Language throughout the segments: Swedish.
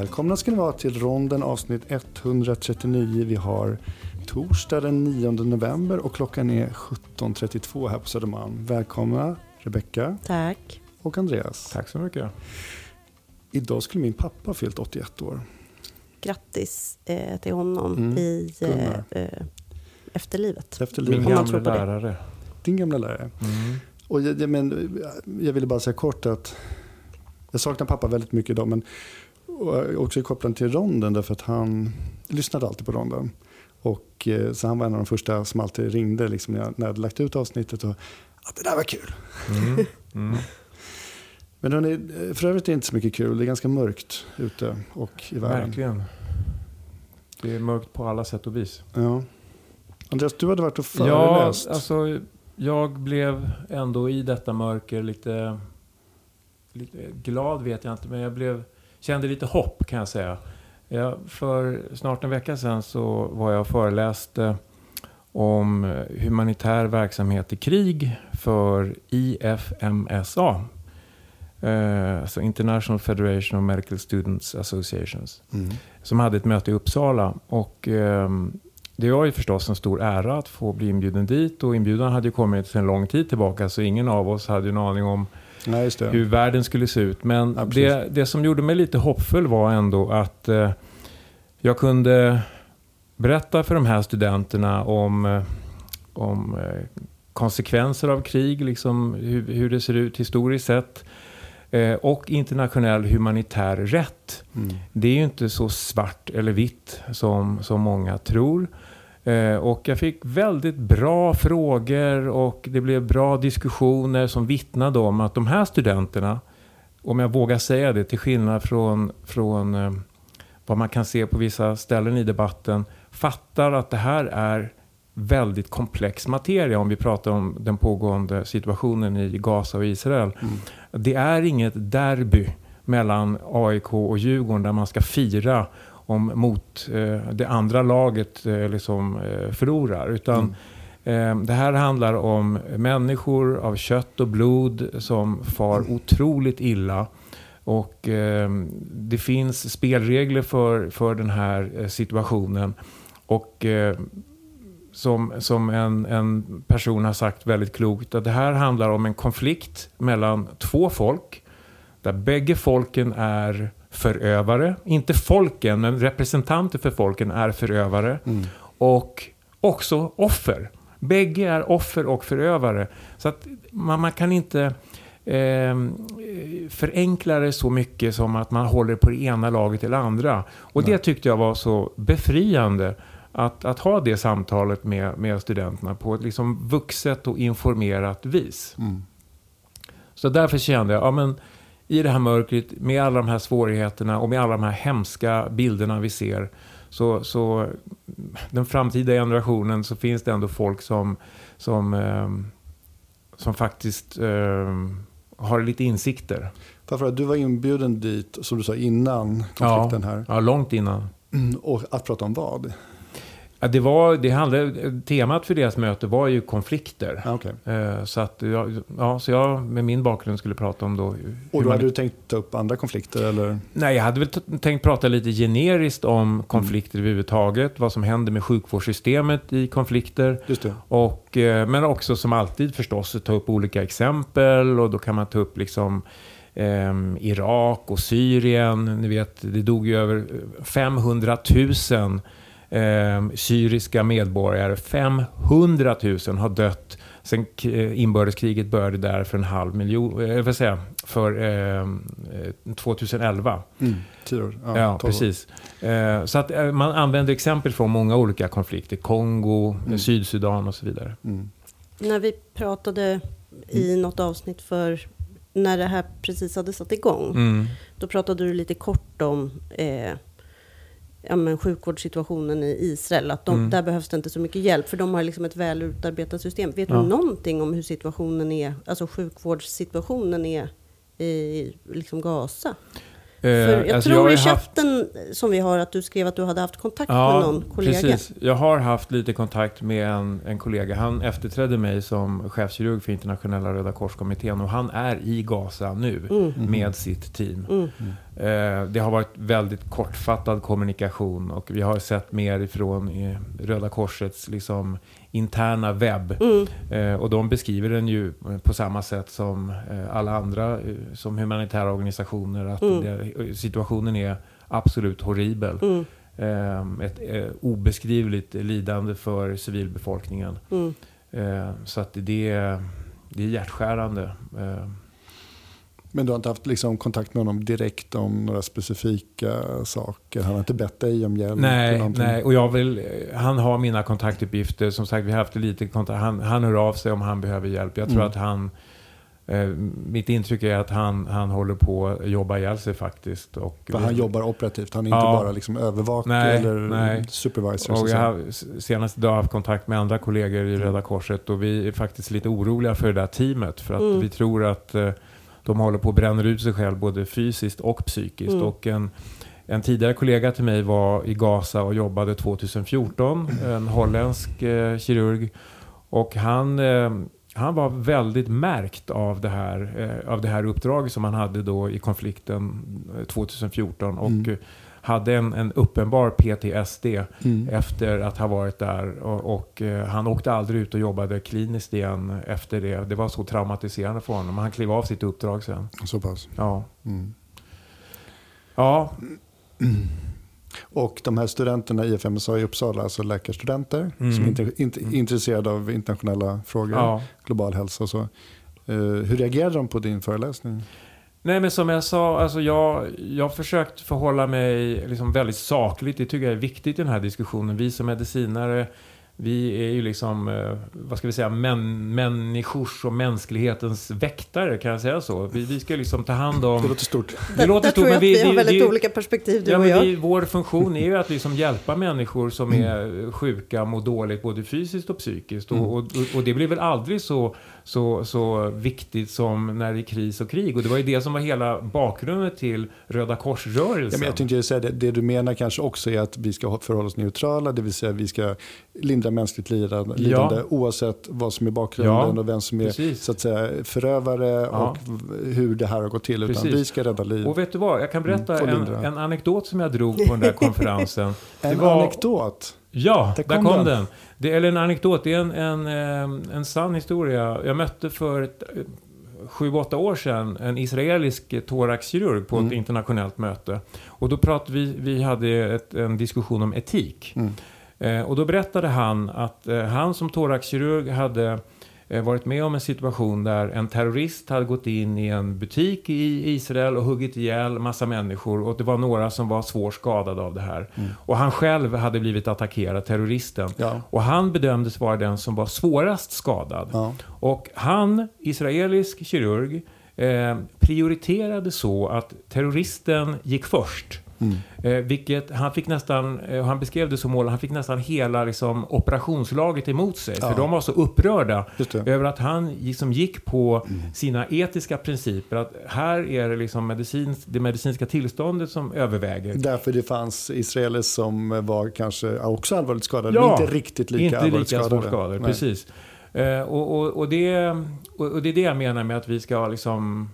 Välkomna ska ni vara till ronden avsnitt 139. Vi har torsdag den 9 november och klockan är 17.32 här på Södermalm. Välkomna Rebecka Tack. och Andreas. Tack så mycket. Idag skulle min pappa fyllt 81 år. Grattis eh, till honom Mm. i eh, eh, efterlivet. Efter Min gamla lärare. Din gamla lärare. Mm. Och jag, jag, men, jag ville bara säga kort att jag saknar pappa väldigt mycket idag. Men och också kopplat till ronden därför att han lyssnade alltid på ronden. Och, eh, så han var en av de första som alltid ringde liksom, när, jag, när jag hade lagt ut avsnittet. Och, att det där var kul. Mm. Mm. Men hörni, för övrigt är det inte så mycket kul. Det är ganska mörkt ute och i världen. Verkligen. Det är mörkt på alla sätt och vis. Ja. Andreas, du hade varit och Ja, föreläst. alltså jag blev ändå i detta mörker lite, lite glad vet jag inte, men jag blev, kände lite hopp kan jag säga. Jag, för snart en vecka sedan så var jag och föreläste om humanitär verksamhet i krig för IFMSA. Eh, alltså International Federation of Medical Students Associations Mm. som hade ett möte i Uppsala. Och, ehm, det var ju förstås en stor ära att få bli inbjuden dit och inbjudan hade ju kommit sedan lång tid tillbaka så ingen av oss hade ju en aning om Nej, hur världen skulle se ut. Men Ja, det, det som gjorde mig lite hoppfull var ändå att eh, jag kunde berätta för de här studenterna om, eh, om eh, konsekvenser av krig, liksom hur, hur det ser ut historiskt sett. Eh, och internationell humanitär rätt. Mm. Det är ju inte så svart eller vitt som, som många tror. Eh, och jag fick väldigt bra frågor och det blev bra diskussioner som vittnade om att de här studenterna, om jag vågar säga det, till skillnad från, från eh, vad man kan se på vissa ställen i debatten, fattar att det här är väldigt komplex materia om vi pratar om den pågående situationen i Gaza och Israel. Mm. Det är inget derby mellan AIK och Djurgården där man ska fira om mot eh, det andra laget eh, liksom, eh, förlorar. Utan eh, det här handlar om människor av kött och blod som far otroligt illa. Och det finns spelregler för, för den här situationen. Och som, som en, en person har sagt väldigt klokt, att det här handlar om en konflikt mellan två folk, där bägge folken är förövare, inte folken, men representanter för folken är förövare, Mm. och också offer. Bägge är offer och förövare. Så att man, man kan inte eh, förenkla det så mycket som att man håller på det ena laget eller andra. Och det Nej. tyckte jag var så befriande. Att, att ha det samtalet med, med studenterna på ett liksom vuxet och informerat vis. Mm. Så därför kände jag, ja men i det här mörkret, med alla de här svårigheterna och med alla de här hemska bilderna vi ser, så, så den framtida generationen så finns det ändå folk som, som, ehm, som faktiskt ehm, har lite insikter. Du var inbjuden dit, som du sa innan konflikten här. Ja, långt innan. Mm, Och att prata om vad? Det var, det handlade, temat för deras möte var ju konflikter. Ah, okay. Eh, Så, att jag, ja, så jag med min bakgrund skulle prata om då... Och då man- hade du tänkt ta upp andra konflikter? Eller? Nej, jag hade väl tänkt prata lite generiskt om konflikter överhuvudtaget. Vad som händer med sjukvårdssystemet i konflikter. Just det. Och, eh, men också som alltid förstås ta upp olika exempel. Och då kan man ta upp liksom ehm, Irak och Syrien. Ni vet, det dog ju över 500 000 ehm, syriska medborgare. 500 000 har dött sen eh, inbördeskriget började där för en halv miljon, eh, vill säga, för ehm, eh, 2011. Mm. Tio år? Ja, 12 år. precis. Eh, så att eh, man använder exempel från många olika konflikter. Kongo, Mm. Sydsudan och så vidare. Mm. När vi pratade i något avsnitt för när det här precis hade satt igång. Mm. Då pratade du lite kort om eh, ja, men sjukvårdssituationen i Israel. Att de, Mm. där behövs det inte så mycket hjälp, för de har liksom ett väl utarbetat system. Vet Ja. du någonting om hur situationen är, alltså sjukvårdssituationen är i liksom Gaza? Eh, För jag alltså tror har i ju haft- chatten som vi har att du skrev att du hade haft kontakt med Ja, någon kollega. precis. Jag har haft lite kontakt med en, en kollega. Han efterträdde mig som chefskirurg för internationella Röda Korskommittén och han är i Gaza nu Mm, Mhm. med sitt team. mm. Eh, det har varit väldigt kortfattad kommunikation och vi har sett mer ifrån eh, Röda Korsets liksom, interna webb. Mm. Eh, och de beskriver den ju på samma sätt som alla andra som humanitära organisationer. Att Mm. det, situationen är absolut horribel. Mm. Ett obeskrivligt lidande för civilbefolkningen. Mm. Så att det, det är hjärtskärande. Men du har inte haft liksom kontakt med honom direkt om några specifika saker? Han har inte bett dig om hjälp? Nej, nej. och jag vill, han har mina kontaktuppgifter. Som sagt, vi har haft lite kontakt. Han, han hör av sig om han behöver hjälp. Jag tror mm. att han... Eh, mitt intryck är att han, han håller på att jobba ihjäl sig faktiskt. Och För han jobbar operativt? Han är ja, inte bara liksom övervakare nej, eller nej. supervisor? Och jag har senast idag haft kontakt med andra kollegor i Röda Korset och vi är faktiskt lite oroliga för det där teamet. För att mm. vi tror att eh, de håller på att bränna ut sig själv både fysiskt och psykiskt. Mm. Och en, en tidigare kollega till mig var i Gaza och jobbade 2014, en holländsk eh, kirurg. Och han, eh, han var väldigt märkt av det, här, eh, av det här uppdraget som han hade då i konflikten 2014. Och mm hade en, en uppenbar PTSD mm. efter att ha varit där. Och, och eh, han åkte aldrig ut och jobbade kliniskt igen efter det. Det var så traumatiserande för honom. Han klev av sitt uppdrag sen. Så pass? Ja. Mm. Ja. Och de här studenterna i FMSA i Uppsala, alltså läkarstudenter mm. som är inte, mm. intresserade av internationella frågor, ja. global hälsa och så. Uh, hur reagerade de på din föreläsning? Nej men som jag sa, alltså jag, jag har försökt förhålla mig liksom väldigt sakligt. Det tycker jag är viktigt i den här diskussionen. Vi som medicinare vi är ju liksom, eh, vad ska vi säga, män, människors och mänsklighetens väktare, kan jag säga så? Vi, vi ska liksom ta hand om... Det låter stort. Det låter stort, men vi, vi har väldigt vi, olika perspektiv, du ja, och jag. Vi, vår funktion är ju att liksom hjälpa människor som är sjuka, mår dåligt, både fysiskt och psykiskt. Mm. Och, och, och, det blir väl aldrig så, så, så viktigt som när det är kris och krig. Och det var ju det som var hela bakgrunden till Röda Korsrörelsen. Ja, men jag tänkte säga det, det du menar kanske också är att vi ska förhålla oss neutrala, det vill säga vi ska lindra mänskligt lidande, ja. oavsett vad som är bakgrunden ja, och vem som är så att säga, förövare ja. och hur det här har gått till. Utan vi ska rädda liv. Och vet du vad, jag kan berätta mm, en, en, anekdot som jag drog på den där konferensen. en var, anekdot? Ja, där kom, där kom den. den. Det, eller en anekdot, det är en, en, eh, en sann historia. Jag mötte för ett, sju, åtta år sedan en israelisk thoraxkirurg på mm. ett internationellt möte. Och då pratade vi, vi hade ett, en diskussion om etik. Mm. Eh, och då berättade han att eh, han som thoraxkirurg hade eh, varit med om en situation där en terrorist hade gått in i en butik i Israel och huggit ihjäl massa människor och det var några som var svårt skadade av det här. Mm. Och han själv hade blivit attackerad, terroristen. Ja. Och han bedömdes vara den som var svårast skadad. Ja. Och han, israelisk kirurg, eh, prioriterade så att terroristen gick först. Mm. Eh, vilket han fick nästan, eh, han beskrev det som mål, han fick nästan hela liksom, operationslaget emot sig. Ja. För de var så upprörda över att han liksom gick på mm. sina etiska principer. Att här är det liksom medicins, det medicinska tillståndet som överväger. Därför det fanns israeler som var kanske också allvarligt skadade, ja, men inte riktigt lika inte allvarligt lika skadade. skadade precis. Eh, och, och, och, det, och, det är det jag menar med att vi ska liksom,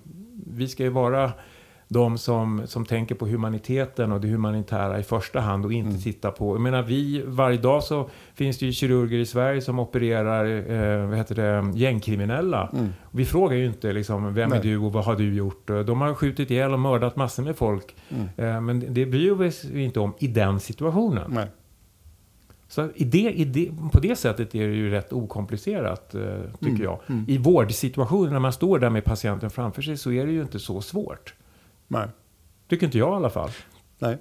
vi ska ju vara de som, som tänker på humaniteten och det humanitära i första hand och inte mm. titta på... Jag menar, vi, varje dag så finns det ju kirurger i Sverige som opererar eh, vad heter det, gängkriminella. Mm. Vi frågar ju inte liksom, vem Nej. är du och vad har du gjort? De har skjutit ihjäl och mördat massor med folk. Mm. Eh, men det bryr vi oss inte om i den situationen. Nej. Så i det, i det, på det sättet är det ju rätt okomplicerat, eh, tycker mm. jag. Mm. I vårdsituationen, när man står där med patienten framför sig, så är det ju inte så svårt. Nej. Tycker inte jag i alla fall. Nej.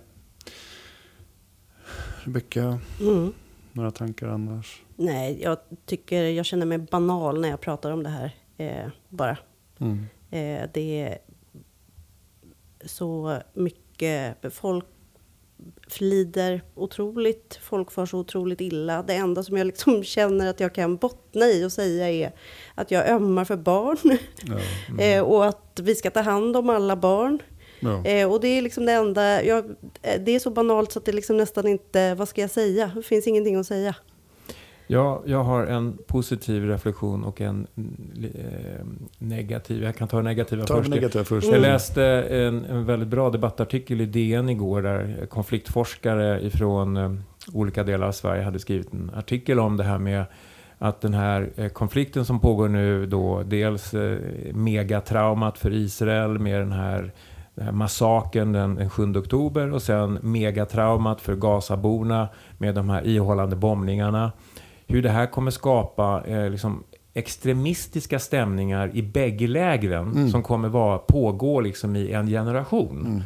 Rebecka, mm. några tankar annars? Nej, jag tycker jag känner mig banal när jag pratar om det här. Eh, bara. Mm. Eh, det är så mycket. Folk lider otroligt. Folk far så otroligt illa. Det enda som jag liksom känner att jag kan bottna i och säga är att jag ömmar för barn. Ja. Mm. eh, och att vi ska ta hand om alla barn. Ja. Eh, och det är liksom det enda, jag, eh, det är så banalt så att det liksom nästan inte, vad ska jag säga? Det finns ingenting att säga. Ja, jag har en positiv reflektion och en eh, negativ. Jag kan ta den negativa Ta först. negativa först. Jag läste en, en väldigt bra debattartikel i DN igår där konfliktforskare ifrån eh, olika delar av Sverige hade skrivit en artikel om det här med att den här eh, konflikten som pågår nu då dels eh, megatraumat för Israel med den här, den här massakern den, den 7 oktober och sen megatraumat för Gazaborna med de här ihållande bombningarna. Hur det här kommer skapa eh, liksom extremistiska stämningar i bägge lägren Mm. som kommer vara, pågå liksom i en generation.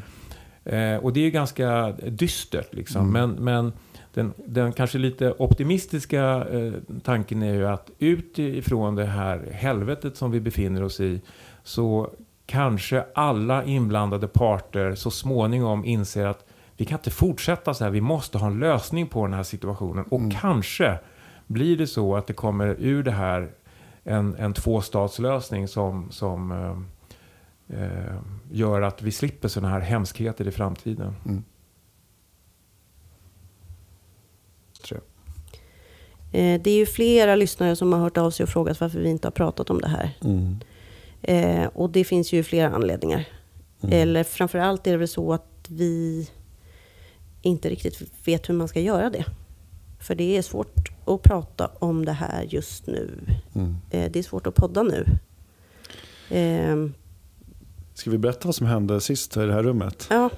Mm. Eh, och det är ju ganska dystert. Liksom. Mm. Men, men den, den kanske lite optimistiska eh, tanken är ju att utifrån det här helvetet som vi befinner oss i så kanske alla inblandade parter så småningom inser att vi kan inte fortsätta så här. Vi måste ha en lösning på den här situationen. Och Mm. kanske blir det så att det kommer ur det här en, en tvåstatslösning som, som eh, eh, gör att vi slipper sådana här hemskheter i framtiden. Mm. Tror jag. Eh, det är ju flera lyssnare som har hört av sig och frågat varför vi inte har pratat om det här. Mm. Eh, och det finns ju flera anledningar. Mm. Eller framförallt är det väl så att vi inte riktigt vet hur man ska göra det. För det är svårt att prata om det här just nu. Mm. Eh, det är svårt att podda nu. Eh, Ska vi berätta vad som hände sist i det här rummet? ja,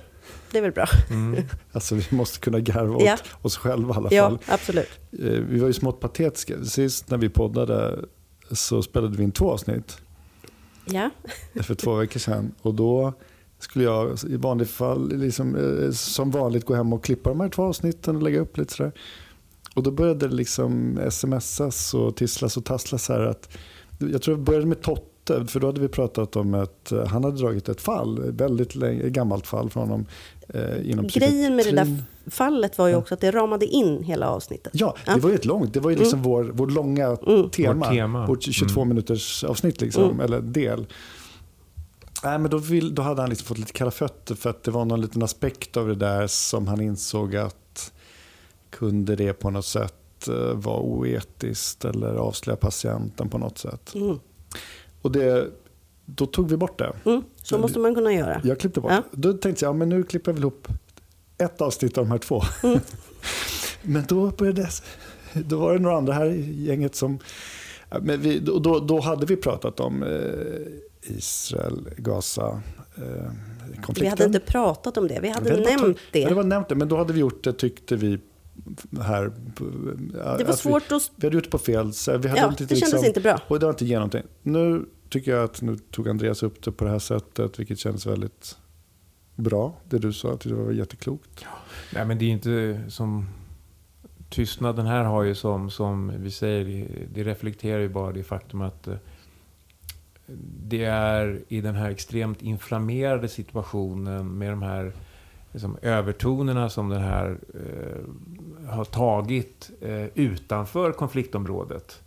det är väl bra. Mm. Alltså vi måste kunna garva åt Ja. oss själva i alla Ja, fall. absolut. Eh, Vi var ju smått patetiska. Sist när vi poddade så spelade vi in två avsnitt Ja, för två veckor sedan. Och då skulle jag i vanligt fall, liksom, eh, som vanligt, gå hem och klippa de här två avsnitten och lägga upp lite sådär. Och då började det liksom smsas och tisslas och tasslas här. Att, jag tror det började med Totte, för då hade vi pratat om att eh, han hade dragit ett fall, ett väldigt länge, ett gammalt fall från honom. Eh, inom Grejen med det där fallet var ju också att det ramade in hela avsnittet. Ja, Ja. det var ju ett långt, det var ju liksom vår, vår långa Mm. tema. Vårt tema. Vårt 22 Mm. minuters avsnitt, liksom, Mm. eller del. Nej, men då, vill, då hade han liksom fått lite kalla fötter för att det var någon liten aspekt av det där som han insåg att kunde det på något sätt eh, vara oetiskt eller avslöja patienten på något sätt. Mm. Och det, då tog vi bort det. Mm. Så måste man kunna göra. Jag klippte bort. Ja. Då tänkte jag, ja, men nu klipper jag väl ihop ett avsnitt av de här två. Mm. men då började då var det några andra här i gänget som... Men vi, då, då, hade vi pratat om eh, Israel, Gaza, eh, konflikten. Vi hade inte pratat om det. Vi hade Vi hade nämnt det. Ja, det var nämnt det, men då hade vi gjort det tyckte vi här. Det var svårt vi, att... vi hade gjort det på fel sätt. Vi hade Ja, inte det kändes liksom- inte bra. och det var inte genomtänkt. Nu tycker jag att nu tog Andreas upp det på det här sättet, vilket känns väldigt bra. Det du sa, att det var jätteklokt. Nej, men det är inte som... Tystnaden här har ju som, som vi säger, det- reflekterar ju bara det faktum att eh, det är i den här extremt inflammerade situationen med de här liksom, övertonerna som den här eh, har tagit eh, utanför konfliktområdet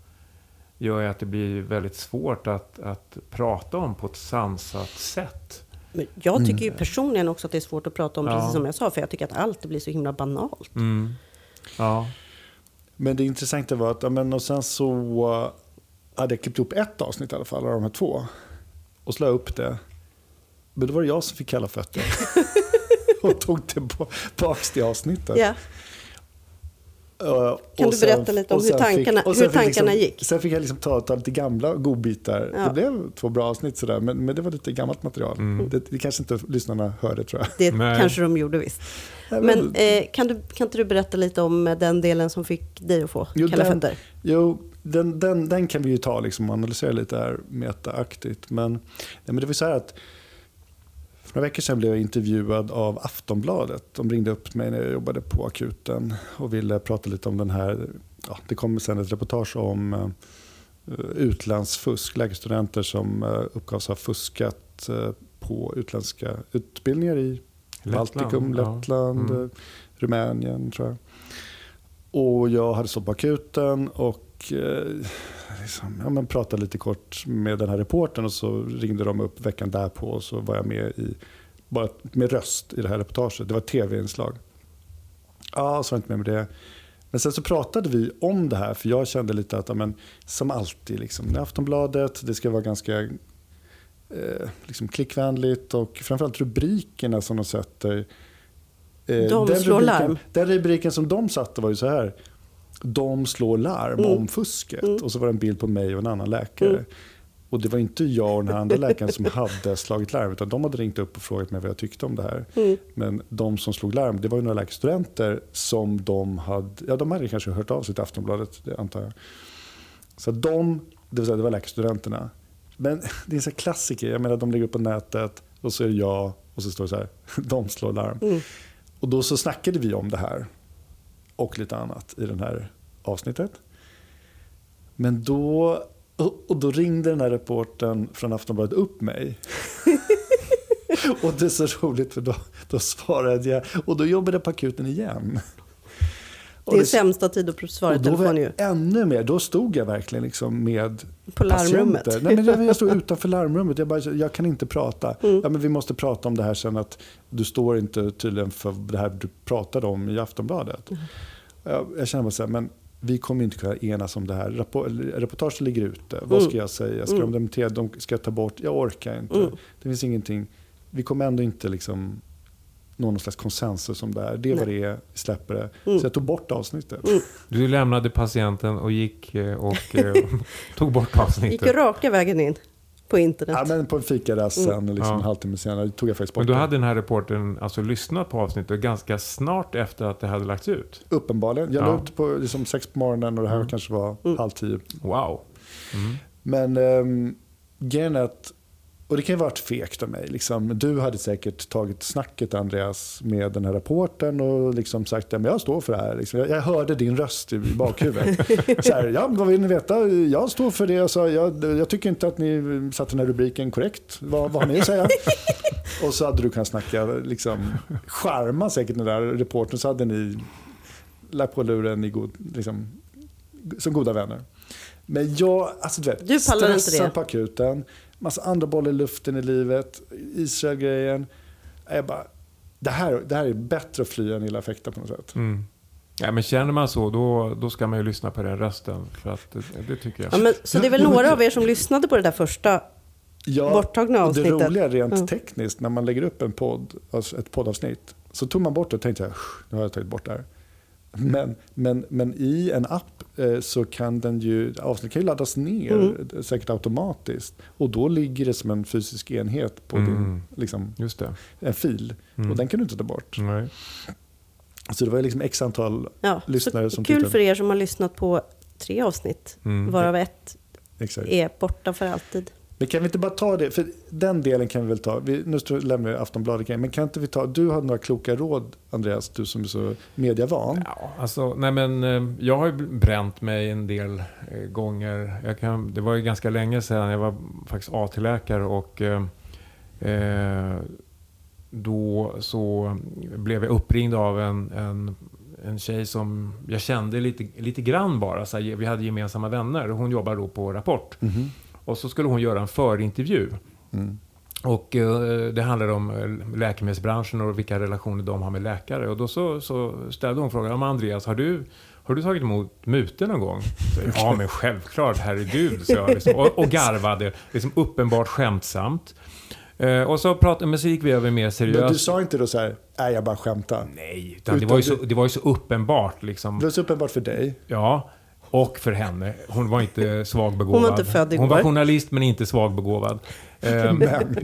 gör ju att det blir väldigt svårt att, att prata om på ett sansat sätt. Men jag tycker Mm. ju personligen också att det är svårt att prata om, Ja. precis som jag sa, för jag tycker att allt blir så himla banalt. Mm. Ja. Men det intressanta var att, ja, men och sen så uh, hade jag klippt ihop ett avsnitt i alla fall av de här två. Och slog upp det. Men då var det jag som fick kalla fötter. och tog tillbaka det avsnittet. Ja. Uh, Kan och du berätta lite om hur sen tankarna- sen hur tankarna liksom, gick? Sen fick jag liksom ta, ta lite gamla godbitar. Ja. Det blev två bra avsnitt sådär, men, men det var lite gammalt material. Mm. Det, det kanske inte lyssnarna hörde tror jag. Det Nej. kanske de gjorde visst. Men eh, kan, du, kan inte du berätta lite om den delen som fick dig att få Jo, kalla den- fötter? Jo, den, den, den kan vi ju ta liksom, och analysera lite här metaaktigt. Men, men det var så här att för några veckor sedan blev jag intervjuad av Aftonbladet. De ringde upp mig när jag jobbade på akuten och ville prata lite om den här. Ja, det kommer sen ett reportage om eh, utlandsfusk, läkarstudenter som eh, uppgavs ha fuskat eh, på utländska utbildningar i Baltikum, ja. Lettland, Mm. eh, Rumänien tror jag. Och jag hade stått på akuten och liksom, ja, men pratade lite kort med den här reportern och så ringde de upp veckan därpå och så var jag med i, bara med röst i det här reportaget. Det var ett tv-inslag. Ja, så var jag inte med med det. Men sen så pratade vi om det här för jag kände lite att, ja, men, som alltid, liksom, Aftonbladet, det ska vara ganska eh, liksom klickvänligt och framförallt rubrikerna som de sätter. Eh, de den slår rubriken, larm. Den rubriken som de satte var ju så här. De slår larm mm. om fusket. Mm. Och så var det en bild på mig och en annan läkare. Mm. Och det var inte jag och den här andra läkaren som hade slagit larm utan de hade ringt upp och frågat mig vad jag tyckte om det här. Mm. Men de som slog larm, det var ju några läkarstudenter som de hade, ja de hade kanske hört av sig till Aftonbladet, det antar jag. Så de, det vill säga det var läkarstudenterna. Men det är sån klassiker, jag menar de lägger upp på nätet och så är det jag och så står det så här, de slår larm. Mm. Och då så snackade vi om det här och lite annat i det här avsnittet. Men då och då ringde den här reporten från Aftonbladet upp mig. och det är så roligt för då, då svarade jag och då jobbade jag på akuten igen. Det är det, sämsta tid att svara i telefon ju. Ännu mer, då stod jag verkligen liksom med På larmrummet? Nej, men jag stod utanför larmrummet. Jag, bara, jag kan inte prata. Mm. Ja, men vi måste prata om det här sen att du står inte tydligen för det här du pratade om i Aftonbladet. Mm. Jag, jag känner bara så här, men vi kommer inte kunna enas om det här. reportaget ligger ute. Vad ska mm. jag säga? Ska mm. de dementera? De ska ta bort? Jag orkar inte. Mm. Det finns ingenting. Vi kommer ändå inte liksom någon slags konsensus om det här. Det vad det. Vi släpper det. Mm. Så jag tog bort avsnittet. Mm. Du lämnade patienten och gick eh, och eh, tog bort avsnittet. Gick raka vägen in på internet. Ja, men på en fikarast sen, mm. liksom, ja. en halvtimme senare, tog jag faktiskt bort Men då hade den här reporten alltså lyssnat på avsnittet ganska snart efter att det hade lagts ut? Uppenbarligen. Jag ja. la ut på liksom, sex på morgonen och det här mm. kanske var mm. halv tio. Wow. Mm. Men um, grejen är att och det kan ju varit fegt av mig. Liksom, du hade säkert tagit snacket Andreas med den här rapporten och liksom sagt att jag står för det här. Liksom, jag, jag, hörde din röst i bakhuvudet. så här, ja, vad vill ni veta? Jag står för det. Så jag, jag tycker inte att ni satte den här rubriken korrekt. Vad, vad har ni att säga? och så hade du kunnat snacka, liksom, charma säkert den där reportern så hade ni lagt på luren i god, liksom, som goda vänner. Men jag, alltså du vet, du stressad på akuten massa andra bollar i luften i livet, Israel-grejen. Jag bara, det här, det här är bättre att fly än illa effekter på något sätt. Mm. Ja, men känner man så, då, då ska man ju lyssna på den rösten. För att det, det tycker jag. Ja, men, så det är väl några av er som lyssnade på det där första ja, borttagna avsnittet? Det roliga rent mm. tekniskt, när man lägger upp en podd, alltså ett poddavsnitt, så tog man bort det och tänkte jag, nu har jag tagit bort det här. Men, men, men i en app eh, så kan den ju, avsnitt kan ju laddas ner mm. säkert automatiskt. Och då ligger det som en fysisk enhet på mm. din, liksom, Just det. en fil. Mm. Och den kan du inte ta bort. Nej. Så det var liksom x antal ja, lyssnare som Kul för er som har lyssnat på tre avsnitt, mm. varav ett Exakt. är borta för alltid. Men kan vi inte bara ta det, för den delen kan vi väl ta. Vi, nu lämnar vi Aftonbladet men kan inte vi ta, du har några kloka råd Andreas, du som är så mediavan. Ja, alltså, nej men eh, jag har ju bränt mig en del eh, gånger. Jag kan, det var ju ganska länge sedan, jag var faktiskt AT-läkare och eh, eh, då så blev jag uppringd av en, en en tjej som jag kände lite, lite grann bara. Så här, vi hade gemensamma vänner. Hon jobbar då på Rapport. Mm -hmm. Och så skulle hon göra en förintervju. Mm. Och eh, det handlade om eh, läkemedelsbranschen och vilka relationer de har med läkare. Och då så, så ställde hon frågan, Andreas, har du, har du tagit emot mutor någon gång? Så, ja, men självklart, herregud, så jag. Liksom, och, och garvade, liksom uppenbart skämtsamt. Eh, och så, pratade, men så gick vi över mer seriöst. Men du sa inte då så här, nej jag bara skämtar? Nej, utan, utan det, var ju så, det var ju så uppenbart. Liksom. Det var så uppenbart för dig? Ja. Och för henne. Hon var inte svagbegåvad. Hon var inte född igår. Hon var journalist men inte svagbegåvad. Eh,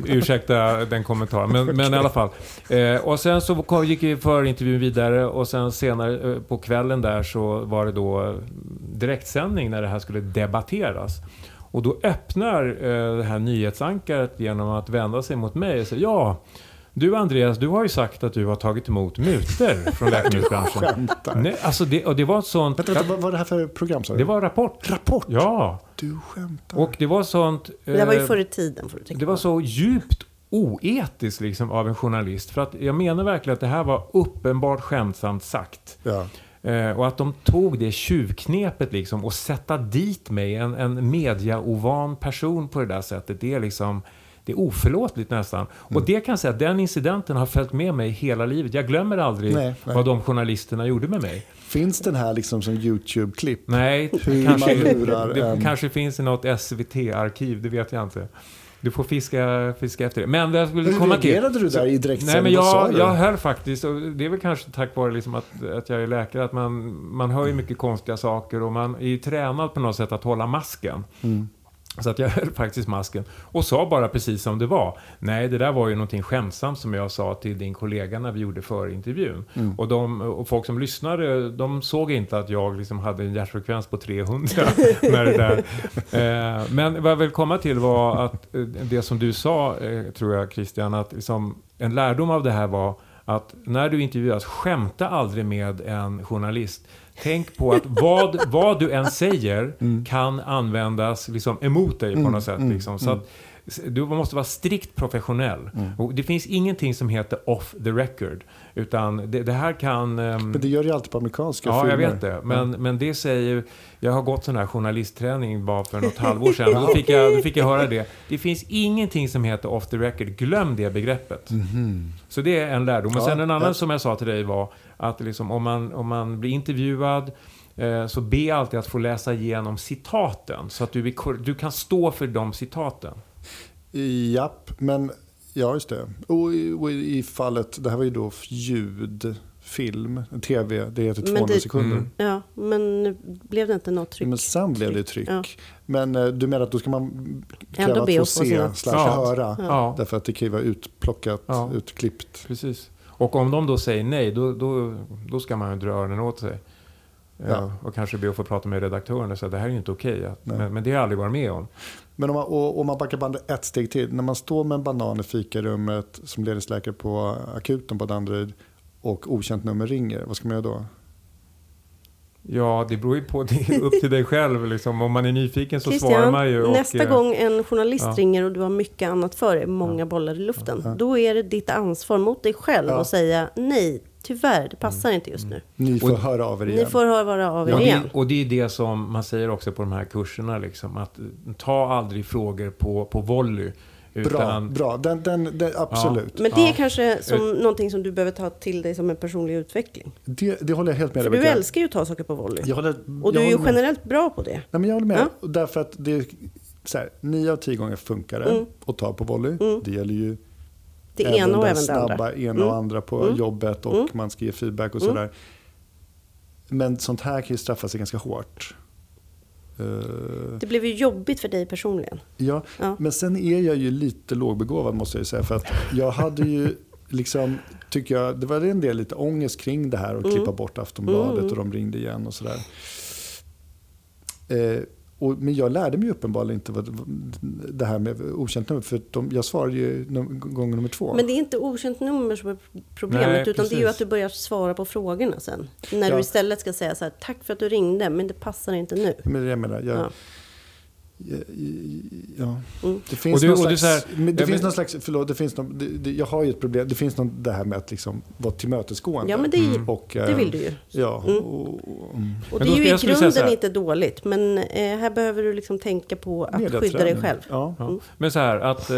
ursäkta den kommentaren. Men, men i alla fall. Eh, och sen så gick ju förintervjun vidare och sen senare eh, på kvällen där så var det då direktsändning när det här skulle debatteras. Och då öppnar eh, det här nyhetsankaret genom att vända sig mot mig och säga ja du Andreas, du har ju sagt att du har tagit emot mutor från läkemedelsbranschen. du skämtar. Nej, alltså det, och det var ett sånt... Vänta, vänta, vad var det här för program? Det var Rapport. Rapport? Ja. Du skämtar. Och det var sånt... Det var ju eh, förr i tiden. Får du tänka det var så djupt oetiskt liksom, av en journalist. För att jag menar verkligen att det här var uppenbart skämtsamt sagt. Ja. Eh, och att de tog det tjuvknepet liksom och sätta dit mig, en, en mediaovan person på det där sättet. Det är liksom det är oförlåtligt nästan. Och Mm. det kan jag säga, den incidenten har följt med mig hela livet. Jag glömmer aldrig Nej, nej. vad de journalisterna gjorde med mig. Finns den här liksom som YouTube-klipp? Nej, Hur kanske, det en- kanske finns i något SVT-arkiv, det vet jag inte. Du får fiska, fiska efter det. Men jag skulle komma till... reagerade du där i Nej, direktsändning? men Vad sa jag, jag hör faktiskt, och det är väl kanske tack vare liksom att, att jag är läkare, att man, man hör ju mycket konstiga saker och man är ju tränad på något sätt att hålla masken. Mm. Så att jag höll faktiskt masken och sa bara precis som det var. Nej, det där var ju någonting skämtsamt som jag sa till din kollega när vi gjorde förintervjun. Mm. Och, de, och folk som lyssnade, de såg inte att jag liksom hade en hjärtfrekvens på 300 när det där. Eh, men vad jag vill komma till var att eh, det som du sa, eh, tror jag Christian, att liksom, en lärdom av det här var att när du intervjuas, skämta aldrig med en journalist. Tänk på att vad, vad du än säger kan användas liksom emot dig på Mm, något sätt. mm, Liksom. Så mm. att, du måste vara strikt professionell. Och det finns ingenting som heter off the record. Utan det, det här kan... ehm, Men det gör ju alltid på amerikanska Ja, filmer. jag vet det. Men, men det säger... Jag har gått sån här journalistträning bara för något halvår sedan. Då fick, jag, då fick jag höra det. Det finns ingenting som heter off the record. Glöm det begreppet. Mhm. Så det är en lärdom. Men Ja, sen en annan ja. som jag sa till dig var att liksom, om, man, om man blir intervjuad eh, så be alltid att få läsa igenom citaten. Så att du, du kan stå för de citaten. Japp, men ja just det. Och i, och i fallet, det här var ju då ljud, film, tv, det heter Men 200 det- sekunder. Mm. Ja, men blev det inte något tryck. Men sen blev det tryck. Ja. Men eh, du menar att då ska man kräva att få se slash Ja. höra? Ja, Därför att det kan ju vara utplockat, Ja. utklippt. precis. Och om de då säger nej, då, då, då ska man ju dra öronen åt sig. Ja. Ja. Och kanske be att få prata med redaktören och säga det här är ju inte okej. att- Nej. men, men det har jag aldrig varit med om. Men om man, och, om man backar bandet ett steg till. När man står med en banan i fikarummet som ledningsläkare på akuten på Danderyd och okänt nummer ringer, vad ska man göra då? Ja, det beror ju på. Det är upp till dig själv. Liksom. Om man är nyfiken så svarar Christian, man ju. Och, nästa eh, gång en journalist ja. ringer och du har mycket annat för dig, många bollar i luften, Ja. då är det ditt ansvar mot dig själv Ja. att säga nej, tyvärr, det passar inte just nu. Ni får Och- höra av er Ni igen. får höra av er Ja, det, igen. och det är det som man säger också på de här kurserna. Liksom, att ta aldrig frågor på, på volley. Bra, Utan, bra. Den, den, den, absolut. Men det är Ja. kanske som någonting som du behöver ta till dig som en personlig utveckling. Det, det håller jag helt med För du älskar ju att ta saker på volley. Jag håller, Och du jag är ju med. generellt bra på det. Nej, men jag håller med. Ja. Och Därför att det är så här, nio av tio gånger funkar det Mm. att ta på volley. Mm. Det gäller ju Det även ena och den även det andra. snabba ena Mm. och andra på Mm. jobbet och Mm. man ska ge feedback och Mm. sådär. Men sånt här kan ju straffa sig ganska hårt. Eh, Det blev ju jobbigt för dig personligen. ja, Ja. men sen är jag ju lite lågbegåvad måste jag ju säga. För att jag hade ju liksom, tycker jag, det var en del lite ångest kring det här och Mm. klippa bort Aftonbladet Mm. och de ringde igen och sådär. Eh, och, men jag lärde mig uppenbarligen inte vad, det här med okänt nummer. För de, jag svarade ju num- gång nummer två. Men det är inte okänt nummer som är problemet, Nej, utan det är ju precis. att du börjar svara på frågorna sen. När Ja. du istället ska säga så här, tack för att du ringde, men det passar inte nu. Men det jag menar. Jag, Ja. ja. Ja, Mm. Det finns Och du- någon slags, här- det finns men- någon slags, förlåt, det finns någon, det, det, jag har ju ett problem, det finns någon, det här med att liksom vara tillmötesgående. Ja, men det, Mm. och, det eh, vill du ju. Ja, Mm. och, och, mm. Och det är ju i grunden inte dåligt, men eh, här behöver du liksom tänka på att skydda dig själv. Ja. Ja. Mm. Men så här att, eh,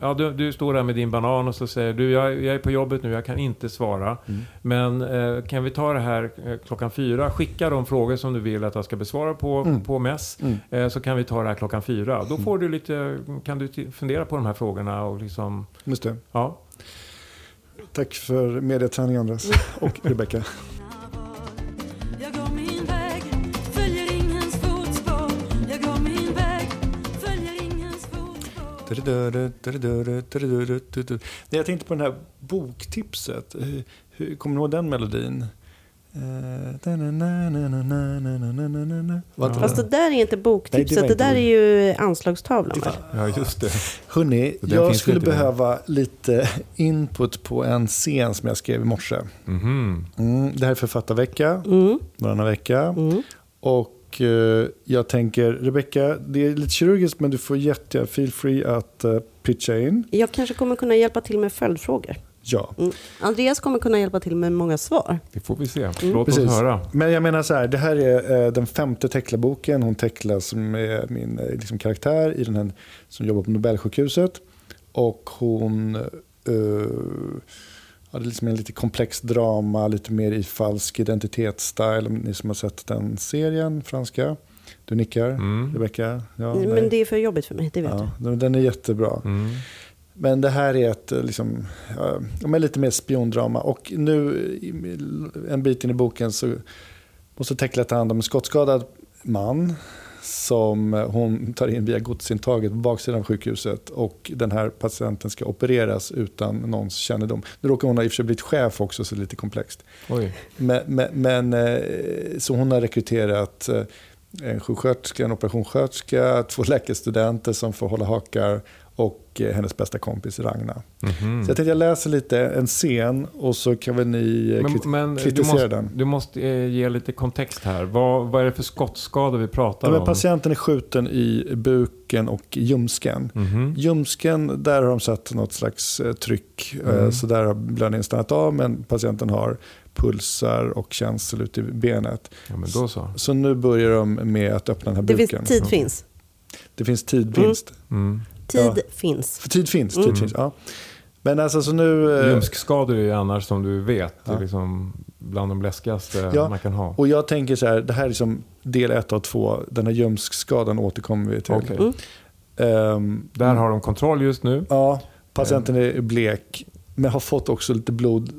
ja, du, du står där med din banan och så säger du, jag, jag är på jobbet nu, jag kan inte svara. Mm. Men eh, kan vi ta det här eh, klockan fyra? Skicka de frågor som du vill att jag ska besvara på, Mm. på MES. Mm. Eh, så kan vi ta det här klockan fyra. Då får du lite, kan du fundera på de här frågorna och liksom, Just det. ja. Tack för mediaträning Andreas och Rebecka. Jag tänkte på den här boktipset. Kommer du ihåg den melodin? Fast det? där är inte Nej, boktipset, det där är ju anslagstavlan. Va? ja, just det. Hörni, Den jag skulle behöva lite input på en scen som jag skrev i morse. Mhm. Mm, det här är författarvecka, Mm, varannan vecka. mm. Och eh, jag tänker, Rebecka, det är lite kirurgiskt men du får jätte, feel free att eh, pitcha in. Jag kanske kommer kunna hjälpa till med följdfrågor. Ja. Mm. Andreas kommer kunna hjälpa till med många svar. Det får vi se. Mm. Låt Precis. oss höra. Men jag menar så här, det här är eh, den femte Tekla-boken. Hon Tekla som är min eh, liksom, karaktär i den här, som jobbar på Nobelsjukhuset. och hon uh, hade liksom en lite komplex drama, lite mer i falsk identitetsstil. Ni som har sett den serien, franska. Du nickar, Mm. Rebecka? Ja, Men nej. det är för jobbigt för mig, det vet ja, du. den- Den är jättebra. Mm. Men det här är ett eh, liksom, men lite mer spiondrama. Och nu en bit in i boken så måste Tekla ta hand om en skottskadad man som eh, hon tar in via godsintaget på baksidan av sjukhuset. Och den här patienten ska opereras utan någons kännedom. Nu råkar hon ha i och för sig blivit chef också, så det är lite komplext. Men, men, men, eh, så hon har rekryterat en sjuksköterska, en operationssköterska, två läkarstudenter som får hålla hakar och eh, hennes bästa kompis Ragna. Mhm. Så jag tänkte jag läser lite en scen och så kan väl ni eh, Men, krit- men du kritisera måste, den. du måste eh, ge lite kontext här. Vad, vad är det för skottskador vi pratar Ja, om? patienten är skjuten i buken och ljumsken. Mhm. Ljumsken, där har de satt något slags tryck. Mm. Så där har blödningen stannat av men patienten har pulsar och känsel ute i benet. Ja, men då så. Så nu börjar de med att öppna den här Det buken. finns, tid finns. Det finns tidvinst. Mm. Tid Ja. finns. För tid finns, tid Mm. finns. Ja. Men alltså så nu... eh, Ljumskskador är ju annars som du vet det är Ja. liksom bland de läskigaste Ja. man kan ha. Och jag tänker så här, det här är liksom del ett av två. Den här ljumskskadan återkommer vi till. Okej. Mm. Ehm, Där har de kontroll just nu. Ja, patienten är blek. Men har fått också lite blod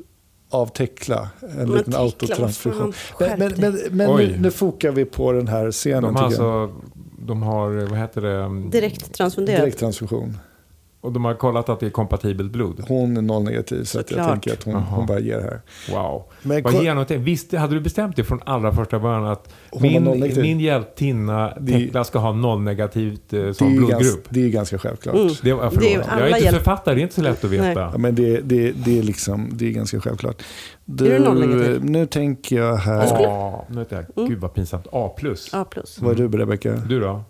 av Tekla. En Men liten autotransfusion. Men, men, men, men nu, nu fokar vi på den här scenen. De har alltså, de har, vad heter det? Direkt transfunderat. Direkttransfusion. Och de har kollat att det är kompatibelt blod. Hon är nollnegativ så att jag tänker att hon, hon bara ger här. Wow. Men Vad genomtänkt. Visst, hade du bestämt det från allra första början att min, min hjältinna Det- Tekla ska ha nollnegativt eh, det, är som ju blodgrupp? ganska, det är ganska självklart. Mm. Det förlåt. Det är ju jag är inte hjälp- författare, det är inte så lätt att veta. Ja, men det, det, det, är liksom, det är ganska självklart. du nollnegativ? Nu tänker jag här. A, nu vet jag, Mm. gud vad pinsamt. A plus. A plus. Vad är du Rebecka? Du då?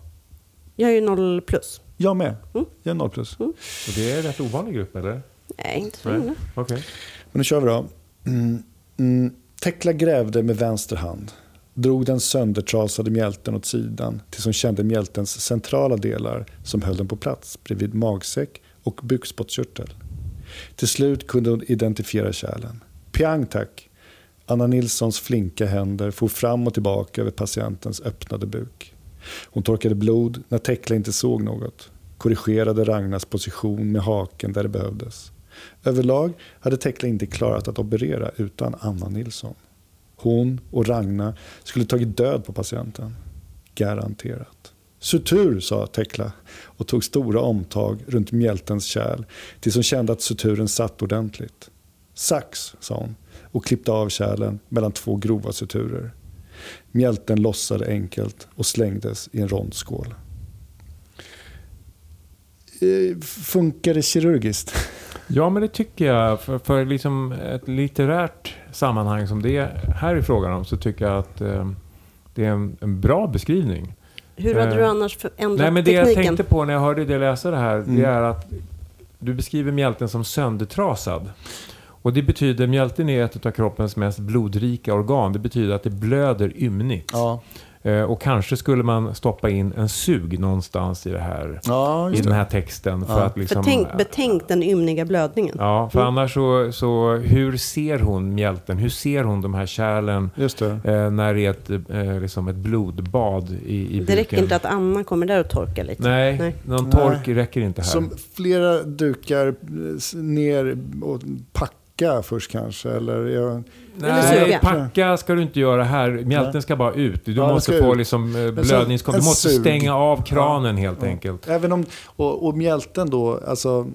Jag är ju noll plus. Jag med. Mm. Jag är noll plus. Och det är en rätt ovanlig grupp eller? Nej, inte så många. Okej. Men nu kör vi då. Mm. Mm. Tekla grävde med vänster hand. Drog den söndertrasade mjälten åt sidan tills hon kände mjältens centrala delar som höll den på plats bredvid magsäck och bukspottkörtel. Till slut kunde hon identifiera kärlen. Piang tack! Anna Nilssons flinka händer for fram och tillbaka över patientens öppnade buk. Hon torkade blod när Tekla inte såg något. Korrigerade Ragnas position med haken där det behövdes. Överlag hade Tekla inte klarat att operera utan Anna Nilsson. Hon och Ragna skulle tagit död på patienten. Garanterat. Sutur, sa Tekla och tog stora omtag runt mjältens kärl tills hon kände att suturen satt ordentligt. Sax, sa hon och klippte av kärlen mellan två grova suturer. Mjälten lossade enkelt och slängdes i en rond skål. Eh, Funkar det kirurgiskt? Ja, men det tycker jag. För, för liksom ett litterärt sammanhang som det här är frågan om så tycker jag att eh, det är en, en bra beskrivning. Hur hade Eh, du annars ändrat Nej, men det jag tekniken? tänkte på när jag hörde dig läsa det här, Mm. det är att du beskriver mjälten som söndertrasad. Och det betyder, mjälten är ett av kroppens mest blodrika organ. Det betyder att det blöder ymnigt. Ja, Eh, och kanske skulle man stoppa in en sug någonstans i det här, ja i den det. här texten. För Ja. att liksom, Betänk, betänk den ymniga blödningen. Ja, för Mm. annars så, så hur ser hon mjälten? Hur ser hon de här kärlen Just det. eh, när det är ett, eh, liksom ett blodbad i, i buken? det räcker inte att Anna kommer där och torkar lite. Nej, Nej. någon Nej. tork räcker inte här. Som flera dukar eh, ner och packa först kanske? Eller, jag, Eller Nej, packa ska du inte göra här. Mjälten Nej. ska bara ut. Du Ja, måste få ut. liksom eh, blödningskom. Du måste sug. stänga av kranen helt Ja. enkelt. även om, och, och mjälten då, alltså,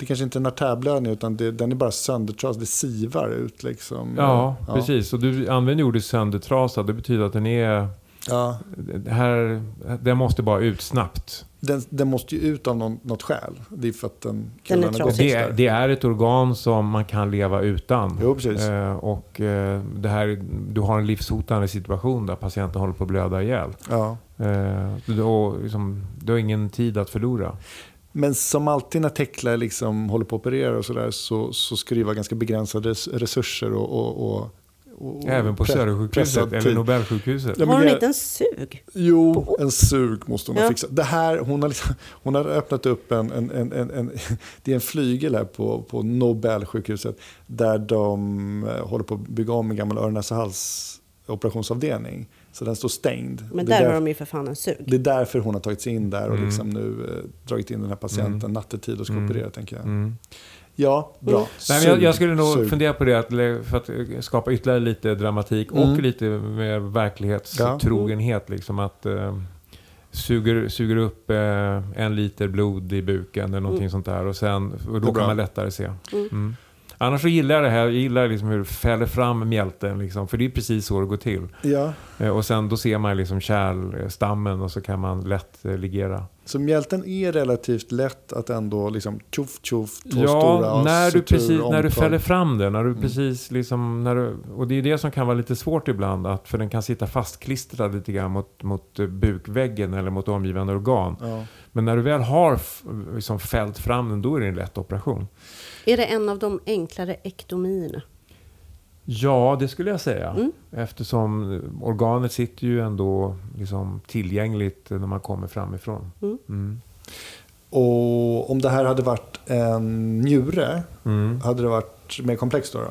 det kanske inte är en artärblödning utan det, den är bara söndertrasad, det sivar ut liksom. Ja, precis. Och du använder ordet söndertrasad. Det betyder att den är... Ja, det Här, den måste bara ut snabbt. Den, den måste ju ut av någon, något skäl. Det är för att den, Den är trasig. Det, är- det är ett organ som man kan leva utan. Jo, precis. Eh, och eh, det här, du har en livshotande situation där patienten håller på att blöda ihjäl. Ja. Eh, då, liksom, du har ingen tid att förlora. Men som alltid när Tekla liksom håller på att operera och sådär så, så ska det vara ganska begränsade res- resurser och, och, och, och, och Även på pre- Södersjukhuset eller. Nobelsjukhuset. Ja, men Har hon inte en sug? Jo, en sug måste hon ha Ja. fixat. Det här, hon, har liksom, hon har öppnat upp en, en, en, en, en det är en flygel här på, på Nobelsjukhuset där de eh, håller på att bygga om en gammal öron näsa hals operationsavdelning. Så den står stängd. Men där där, har de ju för fan en sug. det är därför hon har tagit sig in där och Mm. liksom nu eh, dragit in den här patienten nattetid och ska Mm. operera tänker jag. Mm. Ja, bra. Nej, men jag, jag skulle nog sug. fundera på det att, för att eh, skapa ytterligare lite dramatik och Mm. lite mer verklighetstrogenhet. Liksom att eh, suger, suger upp eh, en liter blod i buken eller någonting Mm. sånt där och, sen, och då kan man lättare se. Mm. Mm. Annars så gillar jag det här, jag gillar liksom hur det fäller fram mjälten liksom, för det är precis så det går till. Ja, Eh, Och sen då ser man liksom kärlstammen och så kan man lätt eh, ligera. Så mjälten är relativt lätt att ändå liksom tjoff tjoff, två Ja, stora när du, precis, när du fäller fram den. När du Mm. precis liksom, när du, och det är det som kan vara lite svårt ibland. Att, för den kan sitta fastklistrad lite grann mot, mot eh, bukväggen eller mot omgivande organ. Ja. Men när du väl har liksom fällt fram den, då är det en lätt operation. Är det en av de enklare ektomierna? Ja, det skulle jag säga. Mm. Eftersom eh, organet sitter ju ändå liksom tillgängligt när man kommer framifrån. Mm. Mm. Och om det här hade varit en njure, Mm. hade det varit mer komplext då? då?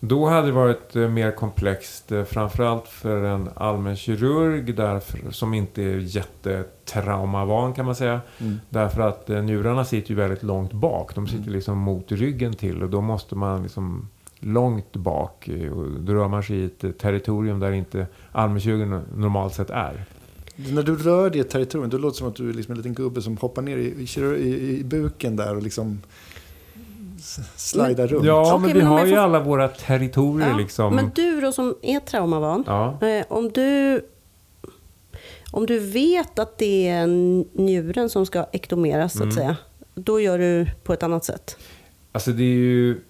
Då hade det varit eh, mer komplext, eh, framförallt för en allmän kirurg därför, som inte är jättetraumavan kan man säga. Mm. Därför att eh, njurarna sitter ju väldigt långt bak. De sitter liksom mot ryggen till och då måste man liksom långt bak. eh, Och då rör man sig i ett eh, territorium där inte allmänkirurgen normalt sett är. När du rör det territorium, då låter det som att du är liksom en liten gubbe som hoppar ner i, i, i, i buken där och liksom s- slidar runt. Ja, Okej, men vi men har jag ju får- alla våra territorier Ja, liksom. Men du då som är traumavan, Ja. eh, om du om du vet att det är njuren som ska ektomeras så att Mm. säga, då gör du på ett annat sätt. Alltså det är ju...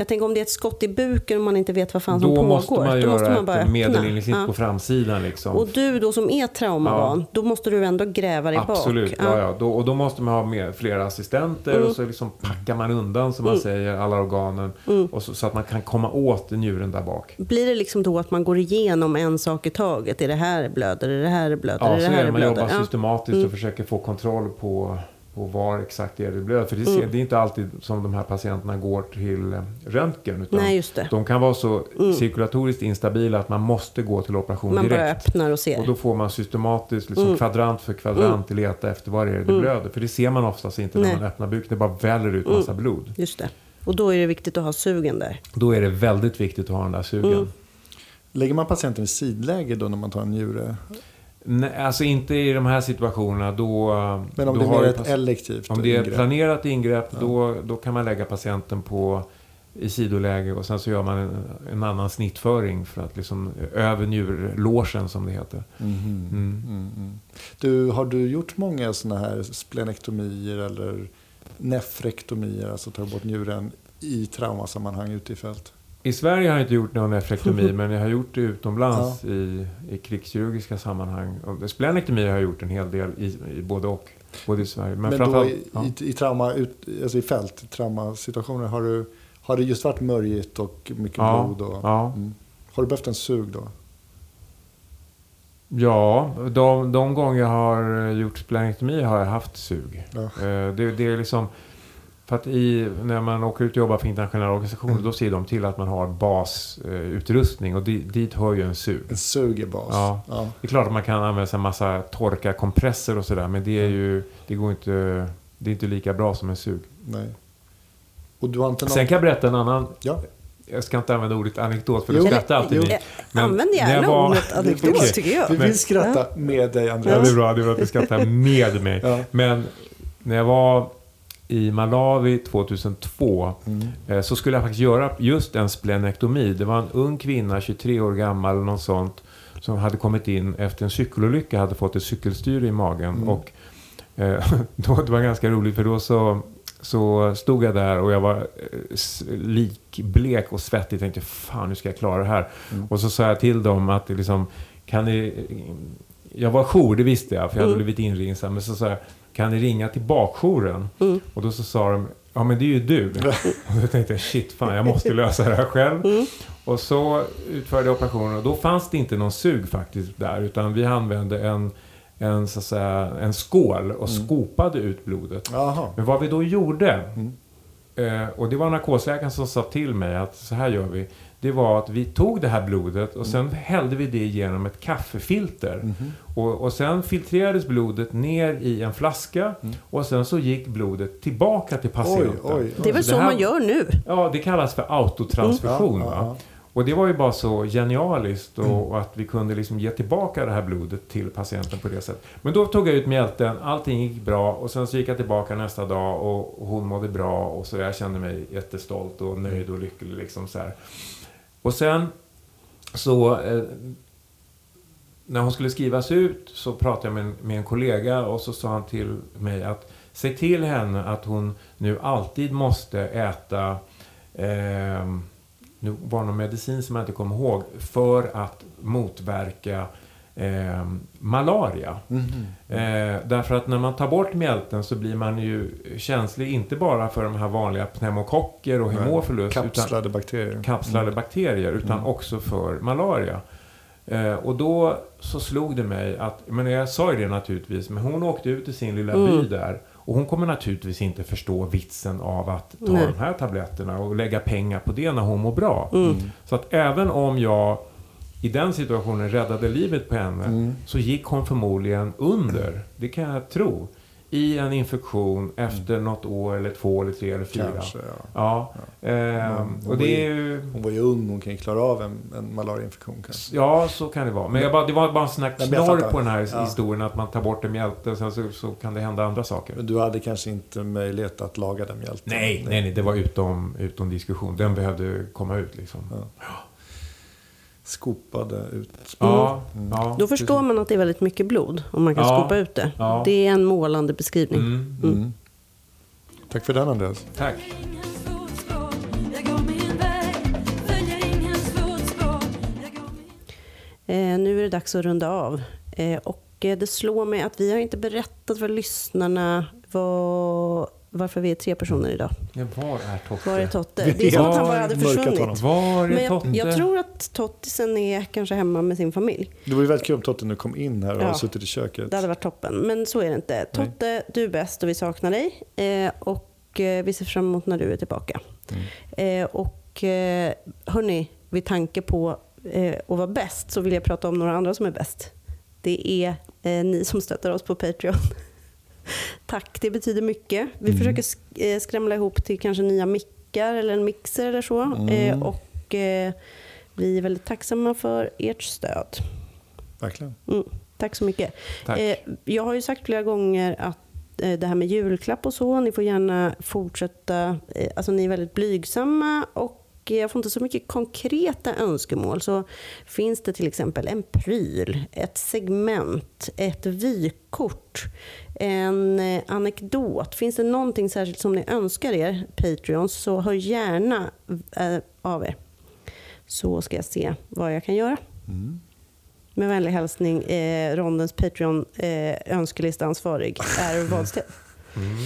Jag tänker om det är ett skott i buken och man inte vet vad fan som Då pågår. måste man då göra måste man bara ett öppna. medelinjektsnitt Ja. på framsidan liksom. Och du då som är traumavan, då måste du ändå gräva dig Absolut, bak. ja. Ja, Då, och då måste man ha med flera assistenter Mm. och så liksom packar man undan som man Mm. säger alla organen. Mm. Och så, så att man kan komma åt njuren där bak. Blir det liksom då att man går igenom en sak i taget? Är det här blöder? Är det här blöder? Ja, är det så här är det. Man blöder? jobbar Ja. systematiskt Mm. och försöker få kontroll på, på var exakt det är det blöder. För det, ser, Mm. det är inte alltid som de här patienterna går till eh, röntgen. Utan Nej, just det. De kan vara så Mm. cirkulatoriskt instabila att man måste gå till operation Man bara direkt. öppnar och ser. Och då får man systematiskt, liksom Mm. kvadrant för kvadrant, leta efter vad det är det Mm. blöder. För det ser man oftast inte Nej. när man öppnar buken. Det bara väller ut massa blod. Just det. Och då är det viktigt att ha sugen där. Då är det väldigt viktigt att ha den där sugen. Mm. Lägger man patienten i sidläge då när man tar en njure? Nej, alltså inte i de här situationerna. Då, Men om då det är mer ett elektivt Om det är ett planerat ingrepp, Ja. då, då kan man lägga patienten på i sidoläge och sen så gör man en, en annan snittföring för att liksom över njurlåsen som det heter. Mhm. Mm. Mm, mm. Du, har du gjort många sådana här splenektomier eller nefrektomier, alltså ta bort njuren i traumasammanhang ute i fält? I Sverige har jag inte gjort någon nefrektomi, men jag har gjort det utomlands i, i krigskirurgiska sammanhang. Och Splenektomi har jag gjort en hel del i, i både och. Både i Sverige. Men, Men, då i, ja. i, i, trauma, ut, alltså i fält, i traumasituationer, har, du, har det just varit mörjigt och mycket Ja, blod? Och, ja. Mm. Har du behövt en sug då? Ja, de, de gånger jag har gjort splenektomi har jag haft sug. Ja. Eh, Det, det är liksom... För att i, när man åker ut och jobbar för internationella organisationer, Mm. då ser de till att man har basutrustning och di, dit hör ju en sug. En sug är bas? Ja. ja. Det är klart att man kan använda sig av massa torkarkompresser och sådär, men det är ju... Det går inte... Det är inte lika bra som en sug. Nej. Och du har inte någon... Sen kan jag berätta en annan... Ja. Jag ska inte använda ordet anekdot, för det skrattar alltid Jo. ni. Men Använd gärna var- ordet anekdot Okej. tycker jag. Vi vill skratta med dig Ja, Andreas. det är bra. Det är bra att du skrattar med mig. Ja. Men när jag var i Malawi 2002 Mm. eh, så skulle jag faktiskt göra just en splenektomi. Det var en ung kvinna, 23 år gammal eller något sånt, som hade kommit in efter en cykelolycka, hade fått ett cykelstyre i magen. Mm. Och, eh, då, det var ganska roligt för då så, så stod jag där och jag var eh, likblek och svettig. tänkte fan nu ska jag klara det här. Mm. Och så sa jag till dem att liksom, kan ni... Jag var jour, det visste jag, för jag hade Mm. blivit inringad. Men så sa jag, kan ni ringa till bakjouren? Mm. Och då så sa de, ja men det är ju du. Och då tänkte jag, shit fan, jag måste lösa det här själv. Mm. Och så utförde jag operationen och då fanns det inte någon sug faktiskt där. Utan vi använde en, en, så att säga, en skål och skopade ut blodet. Jaha. Men vad vi då gjorde, Mm. eh, och det var narkosläkaren som sa till mig att så här gör vi. Det var att vi tog det här blodet och sen hällde vi det genom ett kaffefilter. Mhm. Och, och sen filtrerades blodet ner i en flaska och sen så gick blodet tillbaka till Oj, patienten. oj, Det är väl Så så här- man gör nu? Ja, det kallas för autotransfusion. Mm. Ja. Och det var ju bara så genialiskt och, Mm. och att vi kunde liksom ge tillbaka det här blodet till patienten på det sättet. Men då tog jag ut mjälten, allting gick bra och sen så gick jag tillbaka nästa dag och, och hon mådde bra och så jag kände mig jättestolt och nöjd och lycklig liksom så här. Och sen så eh, när hon skulle skrivas ut så pratade jag med en, med en kollega och så sa han till mig att se till henne att hon nu alltid måste äta eh, nu var det någon medicin som jag inte kommer ihåg för att motverka ehm, malaria. Mhm. Eh, därför att när man tar bort mjälten så blir man ju känslig inte bara för de här vanliga pneumokocker och hemofilus utan Kapslade bakterier. kapslade bakterier utan Mm. också för malaria. Eh, och då så slog det mig att, men jag sa ju det naturligtvis, men hon åkte ut i sin lilla by Mm. där och hon kommer naturligtvis inte förstå vitsen av att ta Nej. de här tabletterna och lägga pengar på det när hon mår bra. Mm. Så att även om jag i den situationen räddade livet på henne Mm. så gick hon förmodligen under, det kan jag tro, i en infektion efter något år eller två eller tre eller fyra. Mm. Kanske, ja. Ja, ehm, Mm. och det är ju... Hon var ju ung, hon kan ju klara av en, en malariainfektion kanske. Ja, så kan det vara. Men bara, det var bara en sån här knorr på den här Ja. historien att man tar bort en mjälte och sen så, så kan det hända andra saker. Men du hade kanske inte möjlighet att laga den mjälten? Nej, nej, nej, det var utom, utom diskussion. Den behövde komma ut liksom. Ja. Skopade ut. Ja, Mm. ja, Då förstår precis. man att det är väldigt mycket blod om man kan Ja. skopa ut det. Ja. Det är en målande beskrivning. Mm, Mm. Tack för den Andreas. tack. Eh, nu är det dags att runda av. Eh, och eh, det slår mig att vi har inte berättat för lyssnarna vad, varför vi är tre personer idag. Ja, var är Totte? Var är Totte? Det är som att han bara hade försvunnit. Var är Men jag, Totte? jag tror att Tottisen är kanske hemma med sin familj. Det vore väldigt kul om Totte nu kom in här och Ja. suttit i köket. Det hade varit toppen. Men så är det inte. Totte, du är bäst och vi saknar dig. Eh, och eh, vi ser fram emot när du är tillbaka. Mm. Eh, och eh, hörni, vid tanke på eh, att vara bäst så vill jag prata om några andra som är bäst. Det är ni som stöttar oss på Patreon. Tack, det betyder mycket. Vi Mm. försöker sk- eh, skramla ihop till kanske nya mickar eller en mixer eller så. Mm. Eh, och eh, vi är väldigt tacksamma för ert stöd. Verkligen. Mm, tack så mycket. Tack. Eh, jag har ju sagt flera gånger att det här med julklapp och så, ni får gärna fortsätta. Alltså ni är väldigt blygsamma och jag får inte så mycket konkreta önskemål. Så finns det till exempel en pryl, ett segment, ett vykort, en eh, anekdot. Finns det någonting särskilt som ni önskar er, Patreons, så hör gärna eh, av er. Så ska jag se vad jag kan göra. Mm. Med vänlig hälsning, eh, Rondens Patreon eh, är Wadstedt. Mm.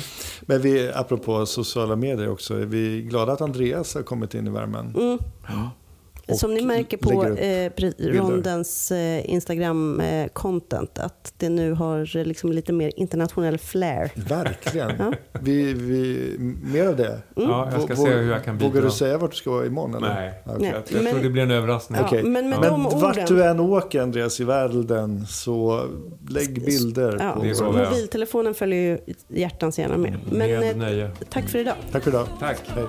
Men vi, apropå sociala medier också, är vi glada att Andreas har kommit in i värmen? Mm. Och Som ni märker på eh. Rondens eh, Instagram-content att det nu har eh, liksom lite mer internationell flair. Verkligen. Ja. Vi, vi, mer av det. Ja, jag ska se hur jag kan bidra. Vågar du säga vart du ska vara imorgon? Eller? Nej. Okej. Nej. Jag, jag Men- tror det blir en överraskning. Ja, Okej. men med Men de vart du än åker Andreas i världen så lägg bilder Ja, på Det så mobiltelefonen följer ju hjärtans gärna med. Men Med eh, nöje. tack för idag. Tack för idag. Tack. Hej.